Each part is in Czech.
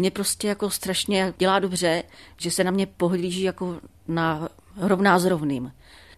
Mě prostě jako strašně dělá dobře, že se na mě pohlíží jako na rovná s rovným.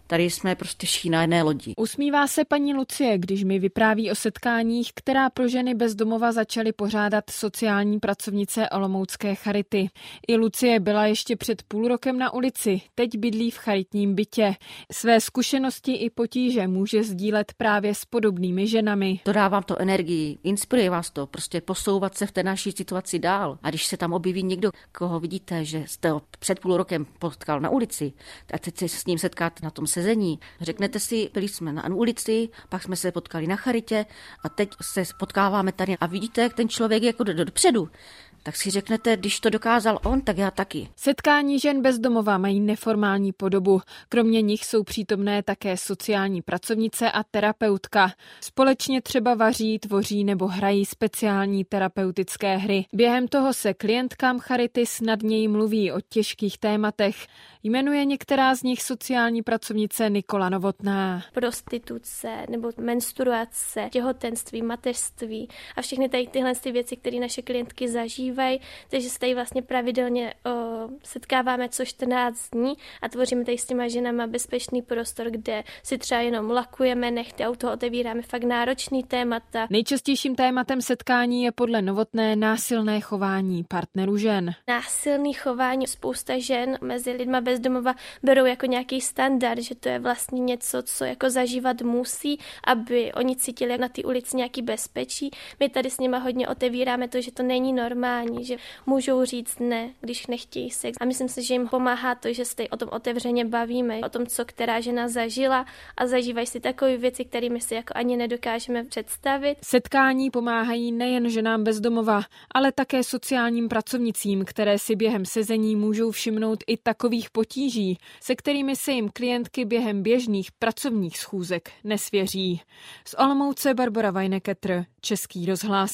Tady jsme prostě všichni na jedné lodi. Usmívá se paní Lucie, když mi vypráví o setkáních, která pro ženy bez domova začaly pořádat sociální pracovnice Olomoucké charity. I Lucie byla ještě před půl rokem na ulici, teď bydlí v charitním bytě. Své zkušenosti i potíže může sdílet právě s podobnými ženami. To dává to energii, inspiruje vás to, prostě posouvat se v té naší situaci dál. A když se tam objeví někdo, koho vidíte, že jste ho před půl rokem potkal na ulici, tak teď se s ním setkáte na tom sezení. Řeknete si, byli jsme na ulici, pak jsme se potkali na charitě a teď se potkáváme tady a vidíte, jak ten člověk je jako do, dopředu tak si řeknete, když to dokázal on, tak já taky. Setkání žen bezdomova mají neformální podobu. Kromě nich jsou přítomné také sociální pracovnice a terapeutka. Společně třeba vaří, tvoří nebo hrají speciální terapeutické hry. Během toho se klientkám Charity snadněji mluví o těžkých tématech. Jmenuje některá z nich sociální pracovnice Nikola Novotná. Prostituce nebo menstruace, těhotenství, mateřství a všechny tady tyhle ty věci, které naše klientky zažívají, takže se tady vlastně pravidelně o, setkáváme co 14 dní a tvoříme tady s těma ženama bezpečný prostor, kde si třeba jenom lakujeme nechty a u toho otevíráme fakt náročný témata. Nejčastějším tématem setkání je podle Novotné násilné chování partnerů žen. Násilný chování spousta žen mezi lidma bez bezdomova berou jako nějaký standard, že to je vlastně něco, co jako zažívat musí, aby oni cítili na té ulici nějaký bezpečí. My tady s nimi hodně otevíráme to, že to není normální, že můžou říct ne, když nechtějí sex. A myslím si, že jim pomáhá to, že se o tom otevřeně bavíme, o tom, co která žena zažila a zažívají si takové věci, kterými si jako ani nedokážeme představit. Setkání pomáhají nejen ženám bezdomova, ale také sociálním pracovnicím, které si během sezení můžou všimnout i takových potíží, se kterými se jim klientky během běžných pracovních schůzek nesvěří. Z Olomouce Barbara Vajneketr, Český rozhlas.